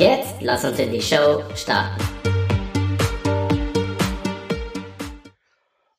Jetzt lass uns in die Show starten.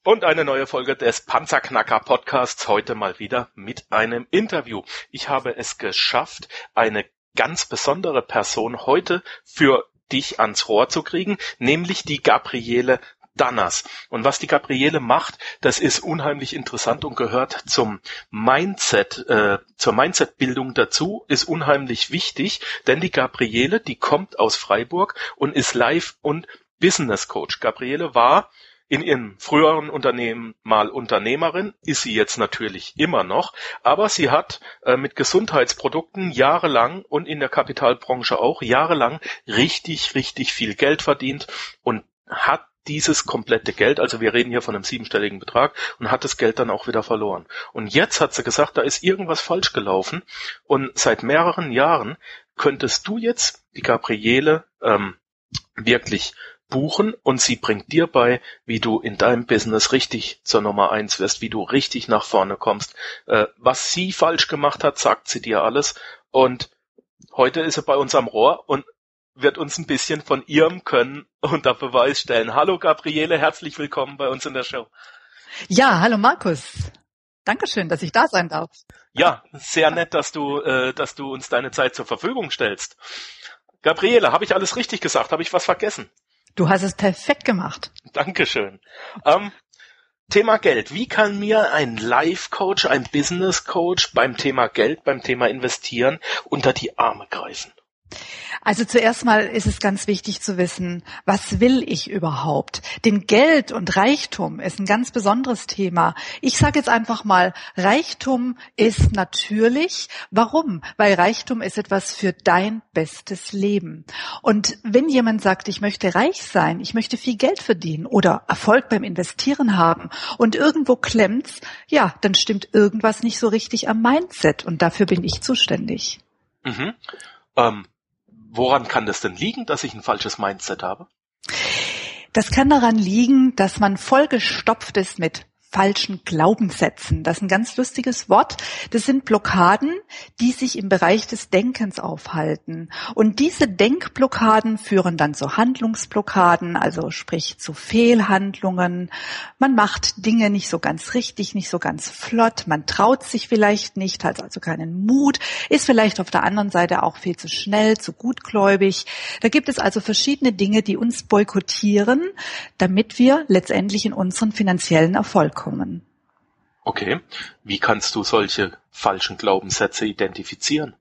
Und eine neue Folge des Panzerknacker Podcasts, heute mal wieder mit einem Interview. Ich habe es geschafft, eine ganz besondere Person heute für dich ans Rohr zu kriegen, nämlich die Gabriele Danners. Und was die Gabriele macht, das ist unheimlich interessant und gehört zum Mindset, äh, zur Mindset-Bildung dazu, ist unheimlich wichtig, denn die Gabriele, die kommt aus Freiburg und ist Live- und Business Coach. Gabriele war in ihrem früheren Unternehmen mal Unternehmerin, ist sie jetzt natürlich immer noch, aber sie hat äh, mit Gesundheitsprodukten jahrelang und in der Kapitalbranche auch jahrelang richtig, richtig viel Geld verdient und hat dieses komplette Geld, also wir reden hier von einem siebenstelligen Betrag, und hat das Geld dann auch wieder verloren. Und jetzt hat sie gesagt, da ist irgendwas falsch gelaufen und seit mehreren Jahren könntest du jetzt die Gabriele ähm, wirklich buchen und sie bringt dir bei, wie du in deinem Business richtig zur Nummer eins wirst, wie du richtig nach vorne kommst. Äh, was sie falsch gemacht hat, sagt sie dir alles und heute ist sie bei uns am Rohr und wird uns ein bisschen von ihrem Können unter Beweis stellen. Hallo Gabriele, herzlich willkommen bei uns in der Show. Ja, hallo Markus. Dankeschön, dass ich da sein darf. Ja, sehr nett, dass du, äh, dass du uns deine Zeit zur Verfügung stellst. Gabriele, habe ich alles richtig gesagt? Habe ich was vergessen? Du hast es perfekt gemacht. Dankeschön. Ähm, Thema Geld. Wie kann mir ein Life-Coach, ein Business-Coach beim Thema Geld, beim Thema Investieren unter die Arme greifen? Also zuerst mal ist es ganz wichtig zu wissen, was will ich überhaupt? Denn Geld und Reichtum ist ein ganz besonderes Thema. Ich sage jetzt einfach mal, Reichtum ist natürlich. Warum? Weil Reichtum ist etwas für dein bestes Leben. Und wenn jemand sagt, ich möchte reich sein, ich möchte viel Geld verdienen oder Erfolg beim Investieren haben und irgendwo klemmt's, ja, dann stimmt irgendwas nicht so richtig am Mindset und dafür bin ich zuständig. Mhm. Ähm Woran kann das denn liegen, dass ich ein falsches Mindset habe? Das kann daran liegen, dass man vollgestopft ist mit falschen Glaubenssätzen. Das ist ein ganz lustiges Wort. Das sind Blockaden, die sich im Bereich des Denkens aufhalten. Und diese Denkblockaden führen dann zu Handlungsblockaden, also sprich zu Fehlhandlungen. Man macht Dinge nicht so ganz richtig, nicht so ganz flott. Man traut sich vielleicht nicht, hat also keinen Mut, ist vielleicht auf der anderen Seite auch viel zu schnell, zu gutgläubig. Da gibt es also verschiedene Dinge, die uns boykottieren, damit wir letztendlich in unseren finanziellen Erfolg kommen. Okay. Wie kannst du solche falschen Glaubenssätze identifizieren?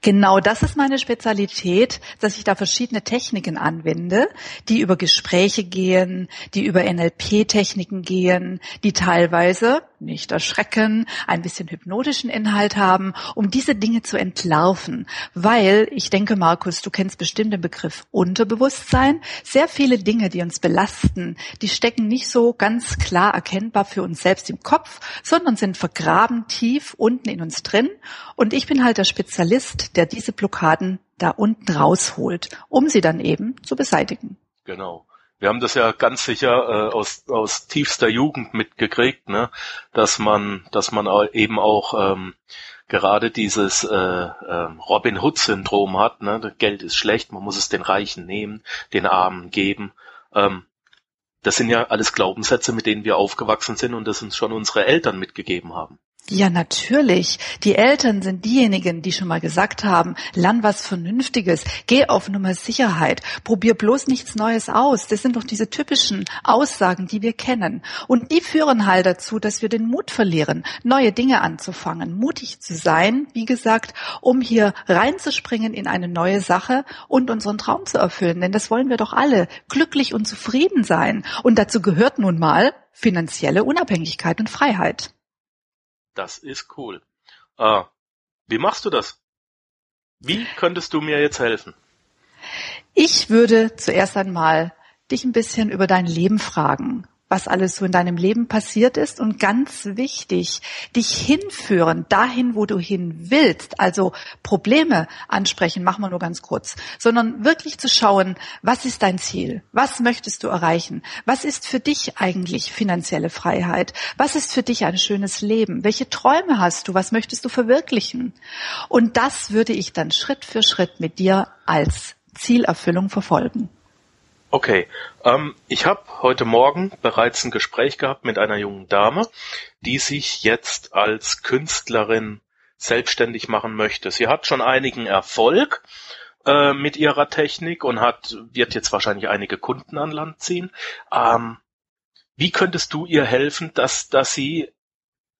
Genau das ist meine Spezialität, dass ich da verschiedene Techniken anwende, die über Gespräche gehen, die über NLP-Techniken gehen, die teilweise, nicht erschrecken, ein bisschen hypnotischen Inhalt haben, um diese Dinge zu entlarven. Weil, ich denke, Markus, du kennst bestimmt den Begriff Unterbewusstsein. Sehr viele Dinge, die uns belasten, die stecken nicht so ganz klar erkennbar für uns selbst im Kopf, sondern sind vergraben tief unten in uns drin. Und ich bin halt der Spezialist, der diese Blockaden da unten rausholt, um sie dann eben zu beseitigen. Genau. Wir haben das ja ganz sicher äh, aus, aus tiefster Jugend mitgekriegt, ne? dass man, dass man eben auch ähm, gerade dieses äh, äh, Robin Hood-Syndrom hat. Ne? Geld ist schlecht, man muss es den Reichen nehmen, den Armen geben. Ähm, das sind ja alles Glaubenssätze, mit denen wir aufgewachsen sind und das uns schon unsere Eltern mitgegeben haben. Ja, natürlich. Die Eltern sind diejenigen, die schon mal gesagt haben, lern was Vernünftiges, geh auf Nummer Sicherheit, probier bloß nichts Neues aus. Das sind doch diese typischen Aussagen, die wir kennen. Und die führen halt dazu, dass wir den Mut verlieren, neue Dinge anzufangen, mutig zu sein, wie gesagt, um hier reinzuspringen in eine neue Sache und unseren Traum zu erfüllen. Denn das wollen wir doch alle, glücklich und zufrieden sein. Und dazu gehört nun mal finanzielle Unabhängigkeit und Freiheit. Das ist cool. Äh, wie machst du das? Wie könntest du mir jetzt helfen? Ich würde zuerst einmal dich ein bisschen über dein Leben fragen was alles so in deinem Leben passiert ist und ganz wichtig, dich hinführen dahin, wo du hin willst. Also Probleme ansprechen, machen wir nur ganz kurz, sondern wirklich zu schauen, was ist dein Ziel? Was möchtest du erreichen? Was ist für dich eigentlich finanzielle Freiheit? Was ist für dich ein schönes Leben? Welche Träume hast du? Was möchtest du verwirklichen? Und das würde ich dann Schritt für Schritt mit dir als Zielerfüllung verfolgen. Okay, ähm, ich habe heute Morgen bereits ein Gespräch gehabt mit einer jungen Dame, die sich jetzt als Künstlerin selbstständig machen möchte. Sie hat schon einigen Erfolg äh, mit ihrer Technik und hat wird jetzt wahrscheinlich einige Kunden an Land ziehen. Ähm, wie könntest du ihr helfen, dass dass sie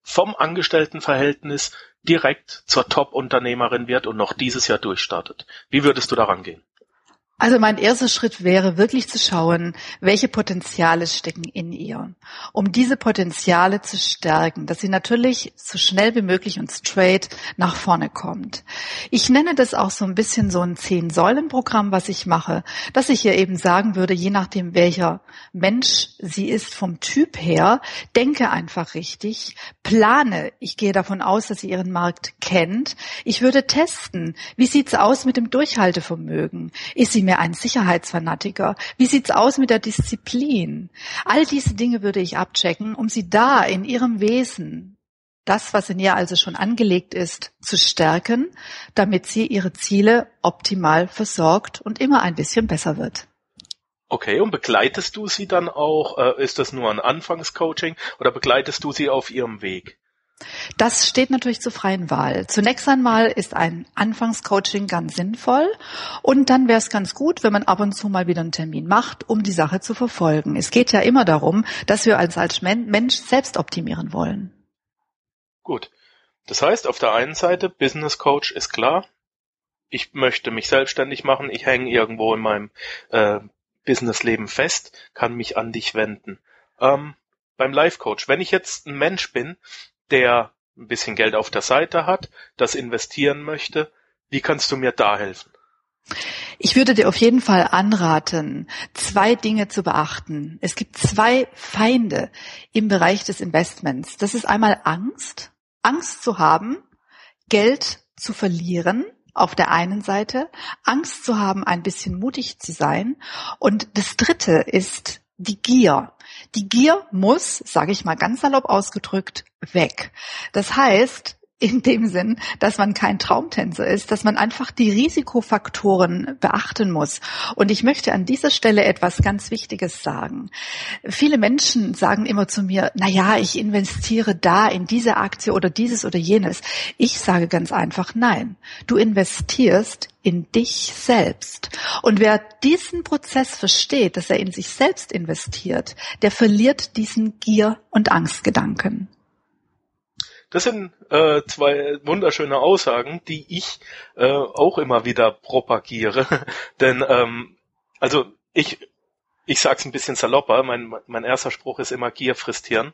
vom Angestelltenverhältnis direkt zur Top-Unternehmerin wird und noch dieses Jahr durchstartet? Wie würdest du daran gehen? Also mein erster Schritt wäre wirklich zu schauen, welche Potenziale stecken in ihr, um diese Potenziale zu stärken, dass sie natürlich so schnell wie möglich und straight nach vorne kommt. Ich nenne das auch so ein bisschen so ein Zehn-Säulen-Programm, was ich mache, dass ich ihr eben sagen würde, je nachdem welcher Mensch sie ist vom Typ her, denke einfach richtig, plane. Ich gehe davon aus, dass sie ihren Markt kennt. Ich würde testen, wie sieht's aus mit dem Durchhaltevermögen? Ist sie mehr ein Sicherheitsfanatiker? Wie sieht's aus mit der Disziplin? All diese Dinge würde ich abchecken, um sie da in ihrem Wesen, das, was in ihr also schon angelegt ist, zu stärken, damit sie ihre Ziele optimal versorgt und immer ein bisschen besser wird. Okay, und begleitest du sie dann auch, äh, ist das nur ein Anfangscoaching oder begleitest du sie auf ihrem Weg? Das steht natürlich zur freien Wahl. Zunächst einmal ist ein Anfangscoaching ganz sinnvoll und dann wäre es ganz gut, wenn man ab und zu mal wieder einen Termin macht, um die Sache zu verfolgen. Es geht ja immer darum, dass wir als, als Mensch selbst optimieren wollen. Gut. Das heißt, auf der einen Seite, Business Coach ist klar. Ich möchte mich selbstständig machen. Ich hänge irgendwo in meinem äh, Businessleben fest, kann mich an dich wenden. Ähm, beim Life Coach, wenn ich jetzt ein Mensch bin, der ein bisschen Geld auf der Seite hat, das investieren möchte. Wie kannst du mir da helfen? Ich würde dir auf jeden Fall anraten, zwei Dinge zu beachten. Es gibt zwei Feinde im Bereich des Investments. Das ist einmal Angst, Angst zu haben, Geld zu verlieren auf der einen Seite, Angst zu haben, ein bisschen mutig zu sein. Und das dritte ist die Gier. Die Gier muss, sage ich mal ganz salopp ausgedrückt, weg. Das heißt, in dem Sinn, dass man kein Traumtänzer ist, dass man einfach die Risikofaktoren beachten muss. Und ich möchte an dieser Stelle etwas ganz Wichtiges sagen. Viele Menschen sagen immer zu mir, na ja, ich investiere da in diese Aktie oder dieses oder jenes. Ich sage ganz einfach nein. Du investierst in dich selbst. Und wer diesen Prozess versteht, dass er in sich selbst investiert, der verliert diesen Gier- und Angstgedanken. Das sind äh, zwei wunderschöne Aussagen, die ich äh, auch immer wieder propagiere. Denn ähm, also ich ich sag's ein bisschen salopper, mein, mein erster Spruch ist immer Gier frisst Hirn.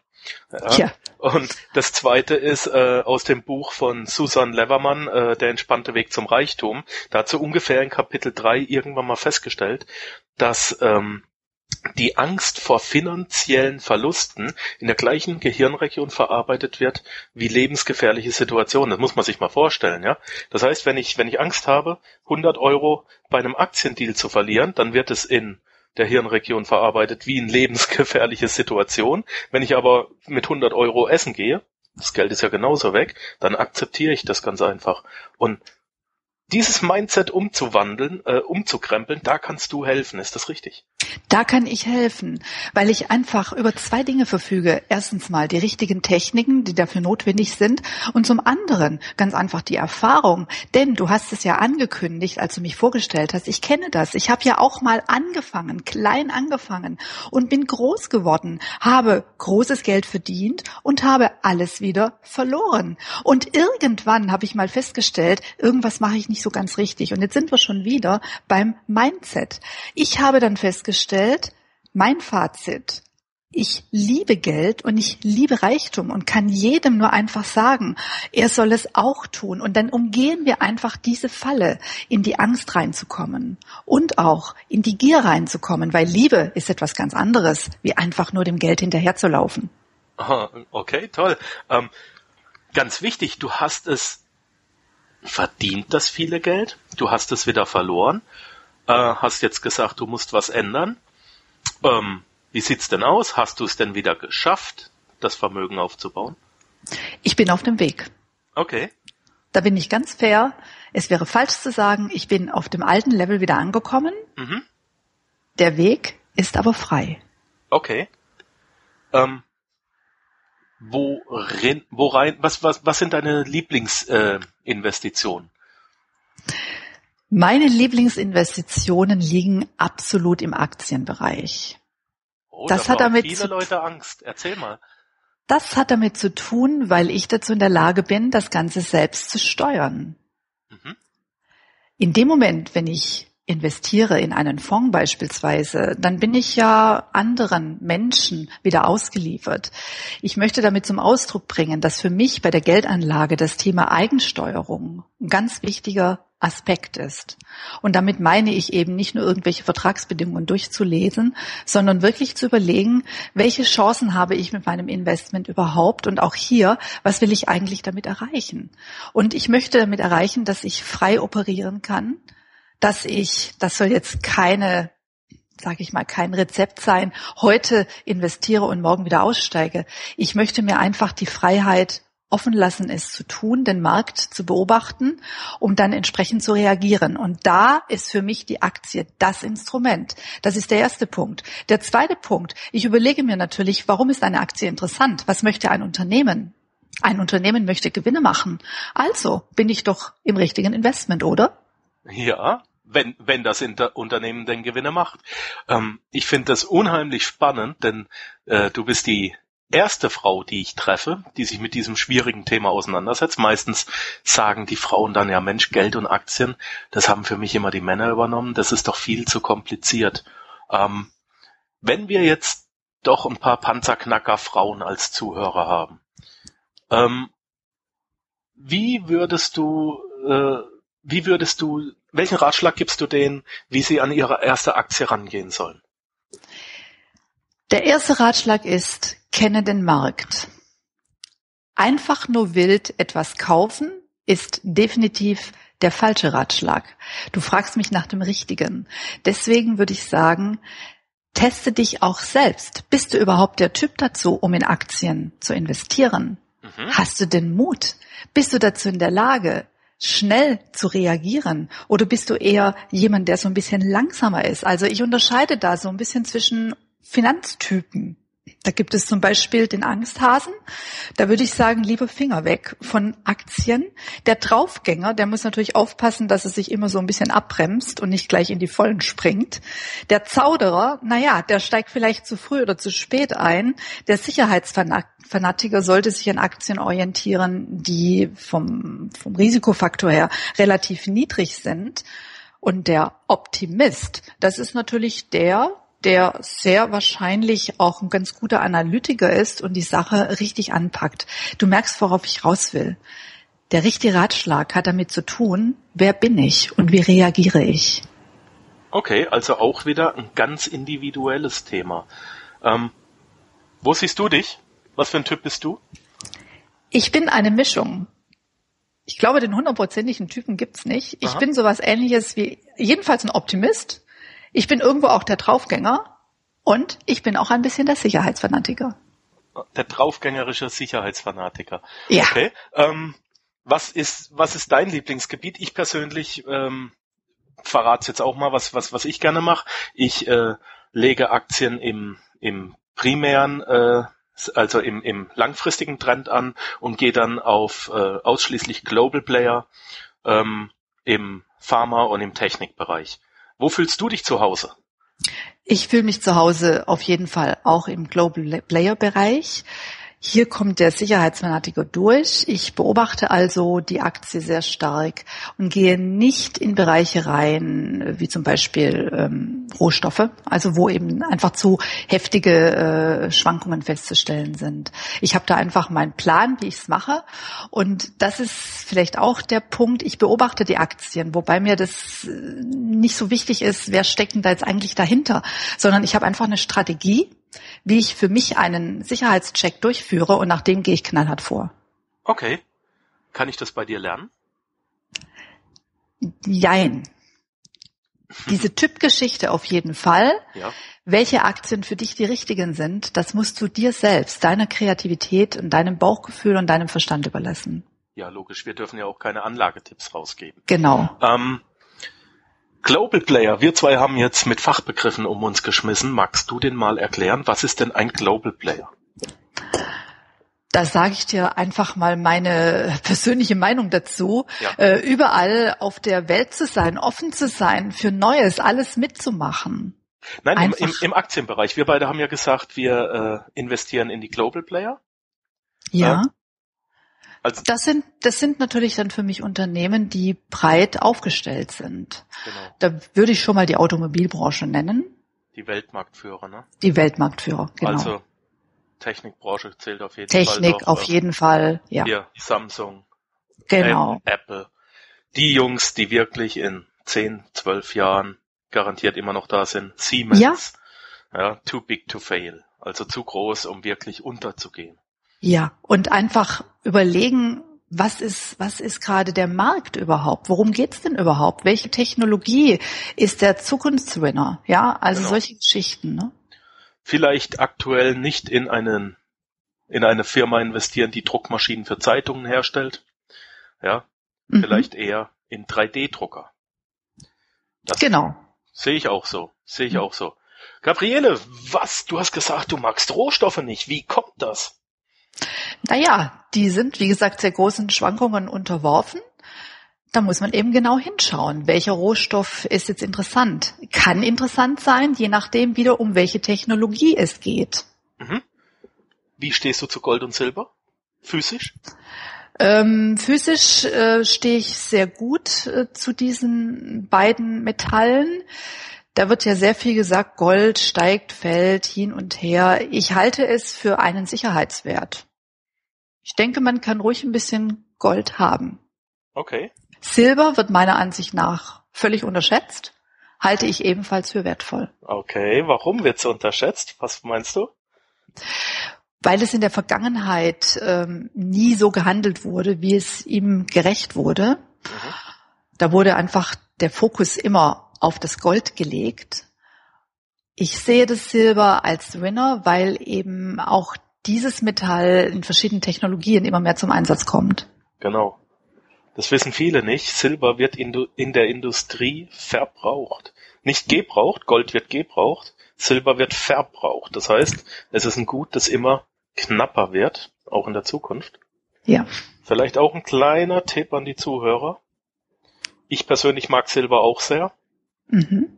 Ja. ja. Und das zweite ist äh, aus dem Buch von Susan Levermann, äh, Der entspannte Weg zum Reichtum. Da hat sie ungefähr in Kapitel 3 irgendwann mal festgestellt, dass ähm, die Angst vor finanziellen Verlusten in der gleichen Gehirnregion verarbeitet wird wie lebensgefährliche Situationen. Das muss man sich mal vorstellen, ja. Das heißt, wenn ich, wenn ich Angst habe, 100 Euro bei einem Aktiendeal zu verlieren, dann wird es in der Hirnregion verarbeitet wie in lebensgefährliche Situation. Wenn ich aber mit 100 Euro essen gehe, das Geld ist ja genauso weg, dann akzeptiere ich das ganz einfach. Und dieses Mindset umzuwandeln, äh, umzukrempeln, da kannst du helfen, ist das richtig? Da kann ich helfen, weil ich einfach über zwei Dinge verfüge. Erstens mal die richtigen Techniken, die dafür notwendig sind und zum anderen ganz einfach die Erfahrung. Denn du hast es ja angekündigt, als du mich vorgestellt hast. Ich kenne das. Ich habe ja auch mal angefangen, klein angefangen und bin groß geworden, habe großes Geld verdient und habe alles wieder verloren. Und irgendwann habe ich mal festgestellt, irgendwas mache ich nicht so ganz richtig. Und jetzt sind wir schon wieder beim Mindset. Ich habe dann festgestellt, mein Fazit, ich liebe Geld und ich liebe Reichtum und kann jedem nur einfach sagen, er soll es auch tun. Und dann umgehen wir einfach diese Falle, in die Angst reinzukommen und auch in die Gier reinzukommen, weil Liebe ist etwas ganz anderes, wie einfach nur dem Geld hinterherzulaufen. Okay, toll. Ähm, ganz wichtig, du hast es verdient, das viele Geld. Du hast es wieder verloren. Äh, hast jetzt gesagt, du musst was ändern. Ähm, wie sieht's denn aus? Hast du es denn wieder geschafft, das Vermögen aufzubauen? Ich bin auf dem Weg. Okay. Da bin ich ganz fair. Es wäre falsch zu sagen, ich bin auf dem alten Level wieder angekommen. Mhm. Der Weg ist aber frei. Okay. Ähm, worin, worein, was, was, was sind deine Lieblingsinvestitionen? Äh, Meine Lieblingsinvestitionen liegen absolut im Aktienbereich. Oh, das hat damit viele Leute Angst. Erzähl mal. Das hat damit zu tun, weil ich dazu in der Lage bin, das Ganze selbst zu steuern. Mhm. In dem Moment, wenn ich investiere in einen Fonds beispielsweise, dann bin ich ja anderen Menschen wieder ausgeliefert. Ich möchte damit zum Ausdruck bringen, dass für mich bei der Geldanlage das Thema Eigensteuerung ein ganz wichtiger Aspekt ist. Und damit meine ich eben nicht nur irgendwelche Vertragsbedingungen durchzulesen, sondern wirklich zu überlegen, welche Chancen habe ich mit meinem Investment überhaupt und auch hier, was will ich eigentlich damit erreichen? Und ich möchte damit erreichen, dass ich frei operieren kann, dass ich, das soll jetzt keine sage ich mal, kein Rezept sein, heute investiere und morgen wieder aussteige. Ich möchte mir einfach die Freiheit offen lassen, es zu tun, den Markt zu beobachten, um dann entsprechend zu reagieren. Und da ist für mich die Aktie das Instrument. Das ist der erste Punkt. Der zweite Punkt, ich überlege mir natürlich, warum ist eine Aktie interessant? Was möchte ein Unternehmen? Ein Unternehmen möchte Gewinne machen. Also bin ich doch im richtigen Investment, oder? Ja, wenn, wenn das Inter Unternehmen denn Gewinne macht. Ähm, ich finde das unheimlich spannend, denn äh, du bist die erste Frau, die ich treffe, die sich mit diesem schwierigen Thema auseinandersetzt. Meistens sagen die Frauen dann ja, Mensch, Geld und Aktien, das haben für mich immer die Männer übernommen, das ist doch viel zu kompliziert. Ähm, wenn wir jetzt doch ein paar Panzerknacker Frauen als Zuhörer haben, ähm, wie würdest du, äh, wie würdest du, welchen Ratschlag gibst du denen, wie sie an ihre erste Aktie rangehen sollen? Der erste Ratschlag ist, kenne den Markt. Einfach nur wild etwas kaufen ist definitiv der falsche Ratschlag. Du fragst mich nach dem richtigen. Deswegen würde ich sagen, teste dich auch selbst. Bist du überhaupt der Typ dazu, um in Aktien zu investieren? Mhm. Hast du den Mut? Bist du dazu in der Lage, schnell zu reagieren? Oder bist du eher jemand, der so ein bisschen langsamer ist? Also ich unterscheide da so ein bisschen zwischen Finanztypen. Da gibt es zum Beispiel den Angsthasen. Da würde ich sagen, lieber Finger weg von Aktien. Der Draufgänger, der muss natürlich aufpassen, dass er sich immer so ein bisschen abbremst und nicht gleich in die Vollen springt. Der Zauderer, naja, der steigt vielleicht zu früh oder zu spät ein. Der Sicherheitsfanatiker sollte sich an Aktien orientieren, die vom, vom Risikofaktor her relativ niedrig sind. Und der Optimist, das ist natürlich der, der sehr wahrscheinlich auch ein ganz guter Analytiker ist und die Sache richtig anpackt. Du merkst, worauf ich raus will. Der richtige Ratschlag hat damit zu tun, wer bin ich und wie reagiere ich. Okay, also auch wieder ein ganz individuelles Thema. Ähm, wo siehst du dich? Was für ein Typ bist du? Ich bin eine Mischung. Ich glaube, den hundertprozentigen Typen gibt's nicht. Ich Aha. bin sowas ähnliches wie, jedenfalls ein Optimist, ich bin irgendwo auch der Draufgänger und ich bin auch ein bisschen der Sicherheitsfanatiker. Der draufgängerische Sicherheitsfanatiker. Ja. Okay. Ähm, was ist, was ist dein Lieblingsgebiet? Ich persönlich ähm, verrate jetzt auch mal, was, was, was ich gerne mache. Ich äh, lege Aktien im, im primären, äh, also im, im langfristigen Trend an und gehe dann auf äh, ausschließlich Global Player ähm, im Pharma- und im Technikbereich. Wo fühlst du dich zu Hause? Ich fühle mich zu Hause auf jeden Fall auch im Global Player Bereich. Hier kommt der Sicherheitsfanatiker durch. Ich beobachte also die Aktie sehr stark und gehe nicht in Bereiche rein, wie zum Beispiel ähm, Rohstoffe, also wo eben einfach zu heftige äh, Schwankungen festzustellen sind. Ich habe da einfach meinen Plan, wie ich es mache. Und das ist vielleicht auch der Punkt, ich beobachte die Aktien, wobei mir das äh, nicht so wichtig ist, wer steckt denn da jetzt eigentlich dahinter, sondern ich habe einfach eine Strategie, wie ich für mich einen Sicherheitscheck durchführe und nach dem gehe ich knallhart vor. Okay. Kann ich das bei dir lernen? Jein. Diese Typgeschichte auf jeden Fall. Ja. Welche Aktien für dich die richtigen sind, das musst du dir selbst, deiner Kreativität und deinem Bauchgefühl und deinem Verstand überlassen. Ja, logisch. Wir dürfen ja auch keine Anlagetipps rausgeben. Genau. Ähm, Global Player, wir zwei haben jetzt mit Fachbegriffen um uns geschmissen. Magst du den mal erklären? Was ist denn ein Global Player? Da sage ich dir einfach mal meine persönliche Meinung dazu. Ja. Äh, überall auf der Welt zu sein, offen zu sein für Neues, alles mitzumachen. Nein, im, im, im Aktienbereich. Wir beide haben ja gesagt, wir äh, investieren in die Global Player. Ja. Ja. Also Das sind, das sind natürlich dann für mich Unternehmen, die breit aufgestellt sind. genau, Da würde ich schon mal die Automobilbranche nennen, die Weltmarktführer. Ne? die Weltmarktführer. Genau. Also Technikbranche zählt auf jeden Fall. Technik auf äh, jeden Fall. Ja, Hier Samsung, genau. Apple. Die Jungs, die wirklich in 10, 12 Jahren garantiert immer noch da sind. Siemens. Ja. ja. Too big to fail. Also zu groß, um wirklich unterzugehen. Ja, und einfach überlegen, was ist, was ist gerade der Markt überhaupt? Worum geht's denn überhaupt? Welche Technologie ist der Zukunftswinner? Ja, also Genau. solche Geschichten. Ne? Vielleicht aktuell nicht in einen, in eine Firma investieren, die Druckmaschinen für Zeitungen herstellt. Ja. Mhm. Vielleicht eher in 3D-Drucker. Das Genau. sehe ich auch so. Sehe ich Mhm. auch so. Gabriele, was? Du hast gesagt, du magst Rohstoffe nicht. Wie kommt das? Naja, die sind, wie gesagt, sehr großen Schwankungen unterworfen. Da muss man eben genau hinschauen, welcher Rohstoff ist jetzt interessant. Kann interessant sein, je nachdem wieder um welche Technologie es geht. Mhm. Wie stehst du zu Gold und Silber? Physisch? Ähm, physisch äh, stehe ich sehr gut äh, zu diesen beiden Metallen. Da wird ja sehr viel gesagt, Gold steigt, fällt hin und her. Ich halte es für einen Sicherheitswert. Ich denke, man kann ruhig ein bisschen Gold haben. Okay. Silber wird meiner Ansicht nach völlig unterschätzt, halte ich ebenfalls für wertvoll, Okay. Warum wird's unterschätzt? Was meinst du? weil es in der Vergangenheit ähm, nie so gehandelt wurde, wie es ihm gerecht wurde. Mhm. Da wurde einfach der Fokus immer auf das Gold gelegt. Ich sehe das Silber als Winner, weil eben auch dieses Metall in verschiedenen Technologien immer mehr zum Einsatz kommt. Genau. Das wissen viele nicht. Silber wird in, der Industrie verbraucht. Nicht gebraucht, Gold wird gebraucht, Silber wird verbraucht. Das heißt, es ist ein Gut, das immer knapper wird, auch in der Zukunft. Ja. Vielleicht auch ein kleiner Tipp an die Zuhörer. Ich persönlich mag Silber auch sehr. Mhm.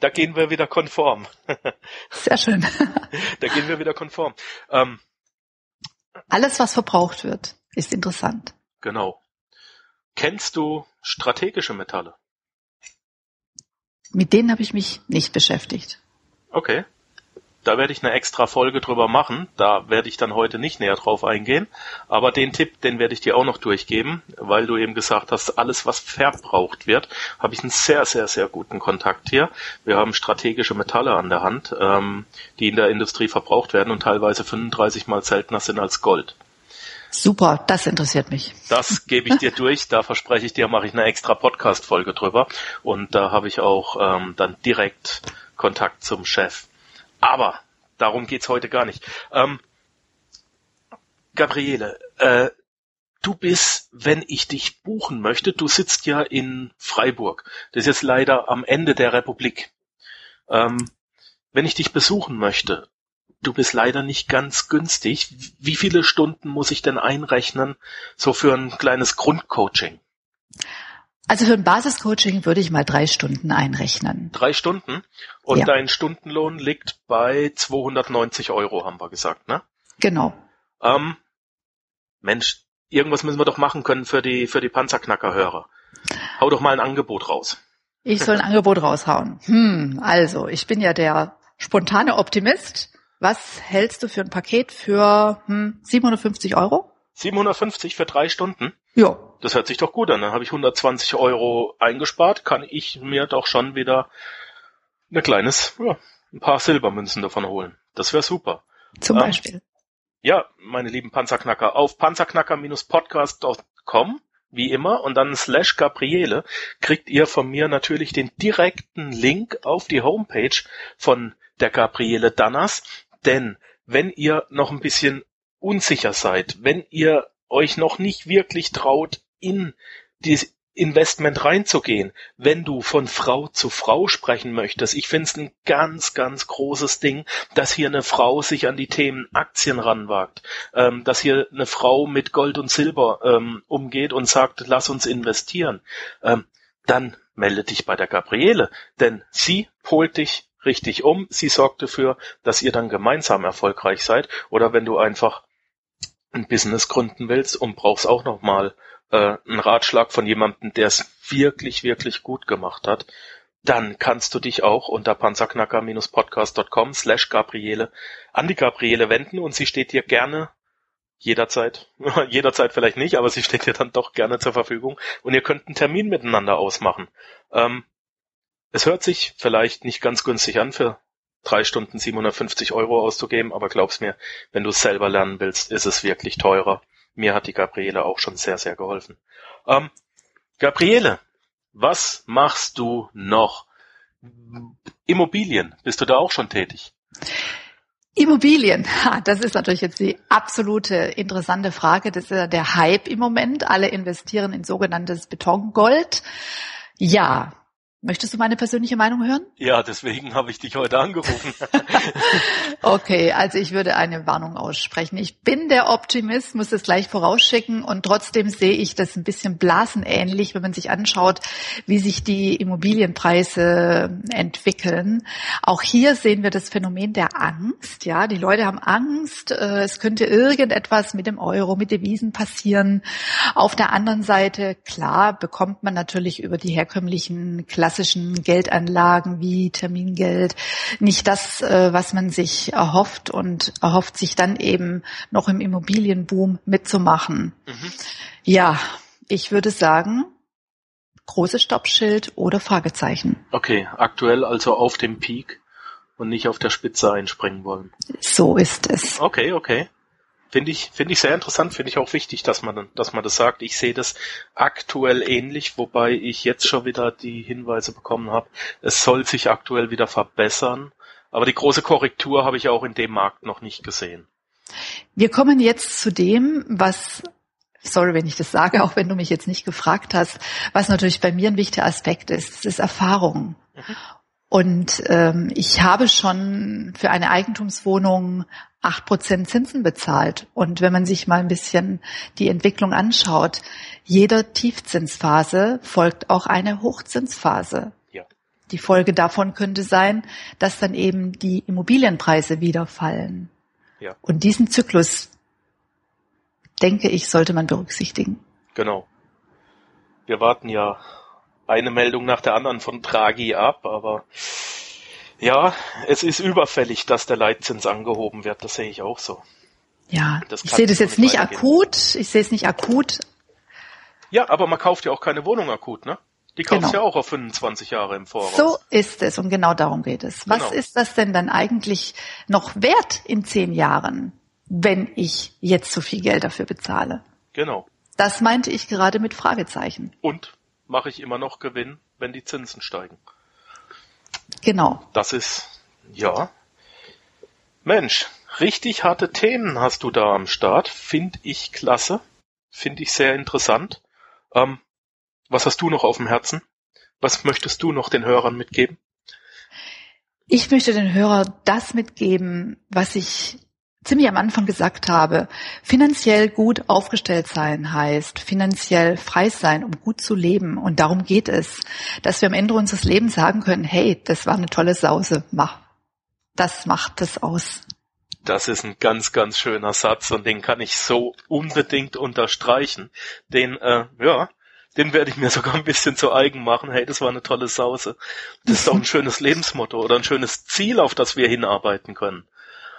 Da gehen wir wieder konform. Sehr schön. Da gehen wir wieder konform. Ähm, Alles, was verbraucht wird, ist interessant. genau. Kennst du strategische Metalle? Mit denen habe ich mich nicht beschäftigt. Okay. Da werde ich eine extra Folge drüber machen. Da werde ich dann heute nicht näher drauf eingehen. Aber den Tipp, den werde ich dir auch noch durchgeben, weil du eben gesagt hast, alles was verbraucht wird, habe ich einen sehr, sehr, sehr guten Kontakt hier. Wir haben strategische Metalle an der Hand, ähm, die in der Industrie verbraucht werden und teilweise 35 mal seltener sind als Gold. Super, das interessiert mich. Das gebe ich dir durch. Da verspreche ich dir, mache ich eine extra Podcast-Folge drüber. Und da habe ich auch ähm, dann direkt Kontakt zum Chef. Aber darum geht's heute gar nicht. Ähm, Gabriele, äh, du bist, wenn ich dich buchen möchte, du sitzt ja in Freiburg. Das ist jetzt leider am Ende der Republik. Ähm, wenn ich dich besuchen möchte, du bist leider nicht ganz günstig. Wie viele Stunden muss ich denn einrechnen, so für ein kleines Grundcoaching? Also für ein Basiscoaching würde ich mal drei Stunden einrechnen. Drei Stunden? Und Ja. dein Stundenlohn liegt bei 290 Euro, haben wir gesagt, ne? Genau. Ähm, Mensch, irgendwas müssen wir doch machen können für die, für die Panzerknacker-Hörer. Hau doch mal ein Angebot raus. Ich soll ein Angebot raushauen. Hm, also, ich bin ja der spontane Optimist. Was hältst du für ein Paket für hm, 750 Euro? 750 für drei Stunden? Ja. Das hört sich doch gut an. Dann habe ich 120 Euro eingespart, kann ich mir doch schon wieder ein kleines, ja, ein paar Silbermünzen davon holen. Das wäre super. Zum Ähm, Beispiel. Ja, meine lieben Panzerknacker, auf panzerknacker-podcast.com, wie immer, und dann slash Gabriele, kriegt ihr von mir natürlich den direkten Link auf die Homepage von der Gabriele Danners, denn wenn ihr noch ein bisschen unsicher seid, wenn ihr euch noch nicht wirklich traut, in dieses Investment reinzugehen, wenn du von Frau zu Frau sprechen möchtest. Ich finde es ein ganz, ganz großes Ding, dass hier eine Frau sich an die Themen Aktien ranwagt, ähm, dass hier eine Frau mit Gold und Silber ähm, umgeht und sagt, lass uns investieren. Ähm, dann melde dich bei der Gabriele, denn sie polt dich richtig um, sie sorgt dafür, dass ihr dann gemeinsam erfolgreich seid oder wenn du einfach ein Business gründen willst und brauchst auch noch mal äh, einen Ratschlag von jemandem, der es wirklich, wirklich gut gemacht hat, dann kannst du dich auch unter panzerknacker-podcast.com slash Gabriele an die Gabriele wenden und sie steht dir gerne jederzeit, jederzeit vielleicht nicht, aber sie steht dir dann doch gerne zur Verfügung und ihr könnt einen Termin miteinander ausmachen. Ähm, es hört sich vielleicht nicht ganz günstig an, für drei Stunden 750 Euro auszugeben, aber glaub's mir, wenn du es selber lernen willst, ist es wirklich teurer. Mir hat die Gabriele auch schon sehr, sehr geholfen. Ähm, Gabriele, was machst du noch? Immobilien, bist du da auch schon tätig? Immobilien, das ist natürlich jetzt die absolute interessante Frage. Das ist ja der Hype im Moment. Alle investieren in sogenanntes Betongold. Ja. Möchtest du meine persönliche Meinung hören? Ja, deswegen habe ich dich heute angerufen. Okay, also ich würde eine Warnung aussprechen. Ich bin der Optimist, muss das gleich vorausschicken und trotzdem sehe ich das ein bisschen blasenähnlich, wenn man sich anschaut, wie sich die Immobilienpreise entwickeln. Auch hier sehen wir das Phänomen der Angst. Ja, die Leute haben Angst, äh, es könnte irgendetwas mit dem Euro, mit Devisen passieren. Auf der anderen Seite, klar, bekommt man natürlich über die herkömmlichen klassischen Geldanlagen wie Termingeld nicht das, äh, was man sich erhofft und erhofft sich dann eben noch im Immobilienboom mitzumachen. Mhm. Ja, ich würde sagen, großes Stoppschild oder Fragezeichen. Okay, aktuell also auf dem Peak und nicht auf der Spitze einspringen wollen. So ist es. Okay, okay. Finde ich, finde ich sehr interessant, finde ich auch wichtig, dass man, dass man das sagt. Ich sehe das aktuell ähnlich, wobei ich jetzt schon wieder die Hinweise bekommen habe, es soll sich aktuell wieder verbessern. Aber die große Korrektur habe ich auch in dem Markt noch nicht gesehen. Wir kommen jetzt zu dem, was Sorry, wenn ich das sage, auch wenn du mich jetzt nicht gefragt hast, was natürlich bei mir ein wichtiger Aspekt ist, das ist Erfahrung. Und ähm, ich habe schon für eine Eigentumswohnung acht Prozent Zinsen bezahlt. Und wenn man sich mal ein bisschen die Entwicklung anschaut, jeder Tiefzinsphase folgt auch eine Hochzinsphase. Ja. Die Folge davon könnte sein, dass dann eben die Immobilienpreise wieder fallen. Ja. Und diesen Zyklus, denke ich, sollte man berücksichtigen. Genau. Wir warten ja eine Meldung nach der anderen von Draghi ab, aber ja, es ist überfällig, dass der Leitzins angehoben wird. Das sehe ich auch so. Ja, Das ich sehe das jetzt nicht nicht weitergehen. akut. Ich sehe es nicht akut. Ja, aber man kauft ja auch keine Wohnung akut, ne? Die kaufst Genau. ja auch auf 25 Jahre im Voraus. So ist es und genau darum geht es. Was Genau. ist das denn dann eigentlich noch wert in zehn Jahren, wenn ich jetzt so viel Geld dafür bezahle? Genau. Das meinte ich gerade mit Fragezeichen. Und mache ich immer noch Gewinn, wenn die Zinsen steigen. Genau. Das ist, ja. Mensch, richtig harte Themen hast du da am Start. Find ich klasse. Find ich sehr interessant. Ähm, was hast du noch auf dem Herzen? Was möchtest du noch den Hörern mitgeben? Ich möchte den Hörer das mitgeben, was ich ziemlich am Anfang gesagt habe. Finanziell gut aufgestellt sein heißt finanziell frei sein, um gut zu leben. Und darum geht es, dass wir am Ende unseres Lebens sagen können, hey, das war eine tolle Sause, mach. Das macht es aus. Das ist ein ganz, ganz schöner Satz und den kann ich so unbedingt unterstreichen. Den, äh, ja, Den werde ich mir sogar ein bisschen zu eigen machen. Hey, das war eine tolle Sause. Das ist doch ein schönes Lebensmotto oder ein schönes Ziel, auf das wir hinarbeiten können.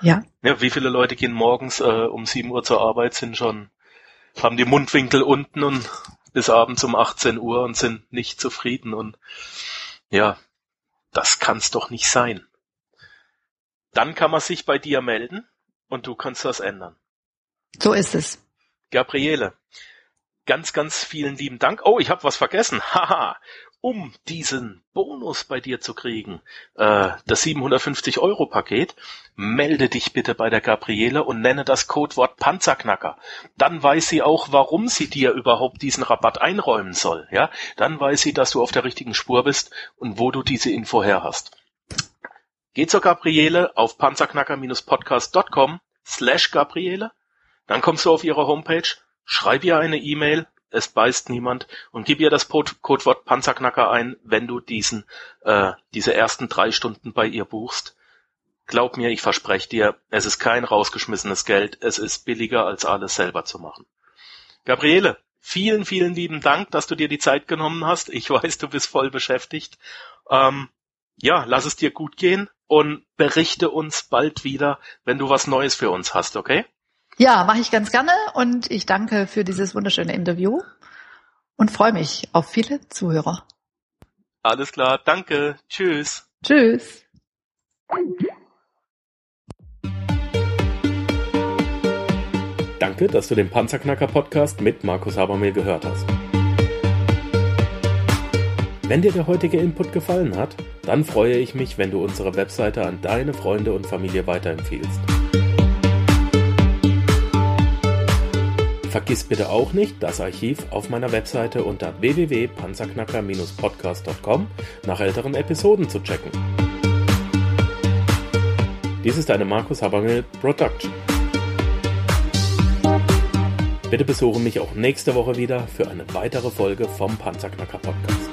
Ja. Ja, wie viele Leute gehen morgens äh, um 7 Uhr zur Arbeit, sind schon, haben die Mundwinkel unten und bis abends um 18 Uhr und sind nicht zufrieden und ja, das kann's doch nicht sein. Dann kann man sich bei dir melden und du kannst das ändern. So ist es. Gabriele, ganz, ganz vielen lieben Dank. Oh, ich habe was vergessen. Haha. Um diesen Bonus bei dir zu kriegen, äh, das 750 Euro Paket, melde dich bitte bei der Gabriele und nenne das Codewort Panzerknacker. Dann weiß sie auch, warum sie dir überhaupt diesen Rabatt einräumen soll. Ja, dann weiß sie, dass du auf der richtigen Spur bist und wo du diese Info her hast. Geh zur Gabriele auf panzerknacker-podcast.com slash Gabriele. Dann kommst du auf ihre Homepage, schreib ihr eine E-Mail, es beißt niemand und gib ihr das Codewort Panzerknacker ein, wenn du diesen, äh, diese ersten drei Stunden bei ihr buchst. Glaub mir, ich verspreche dir, es ist kein rausgeschmissenes Geld, es ist billiger als alles selber zu machen. Gabriele, vielen, vielen lieben Dank, dass du dir die Zeit genommen hast. Ich weiß, du bist voll beschäftigt. Ähm, ja, lass es dir gut gehen und berichte uns bald wieder, wenn du was Neues für uns hast, okay? Ja, mache ich ganz gerne und ich danke für dieses wunderschöne Interview und freue mich auf viele Zuhörer. Alles klar, danke, tschüss. Tschüss. Danke, dass du den Panzerknacker Podcast mit Markus Habermehl gehört hast. Wenn dir der heutige Input gefallen hat, dann freue ich mich, wenn du unsere Webseite an deine Freunde und Familie weiterempfiehlst. Vergiss bitte auch nicht, das Archiv auf meiner Webseite unter www.panzerknacker-podcast.com nach älteren Episoden zu checken. Dies ist eine Markus Habermill Production. Bitte besuche mich auch nächste Woche wieder für eine weitere Folge vom Panzerknacker Podcast.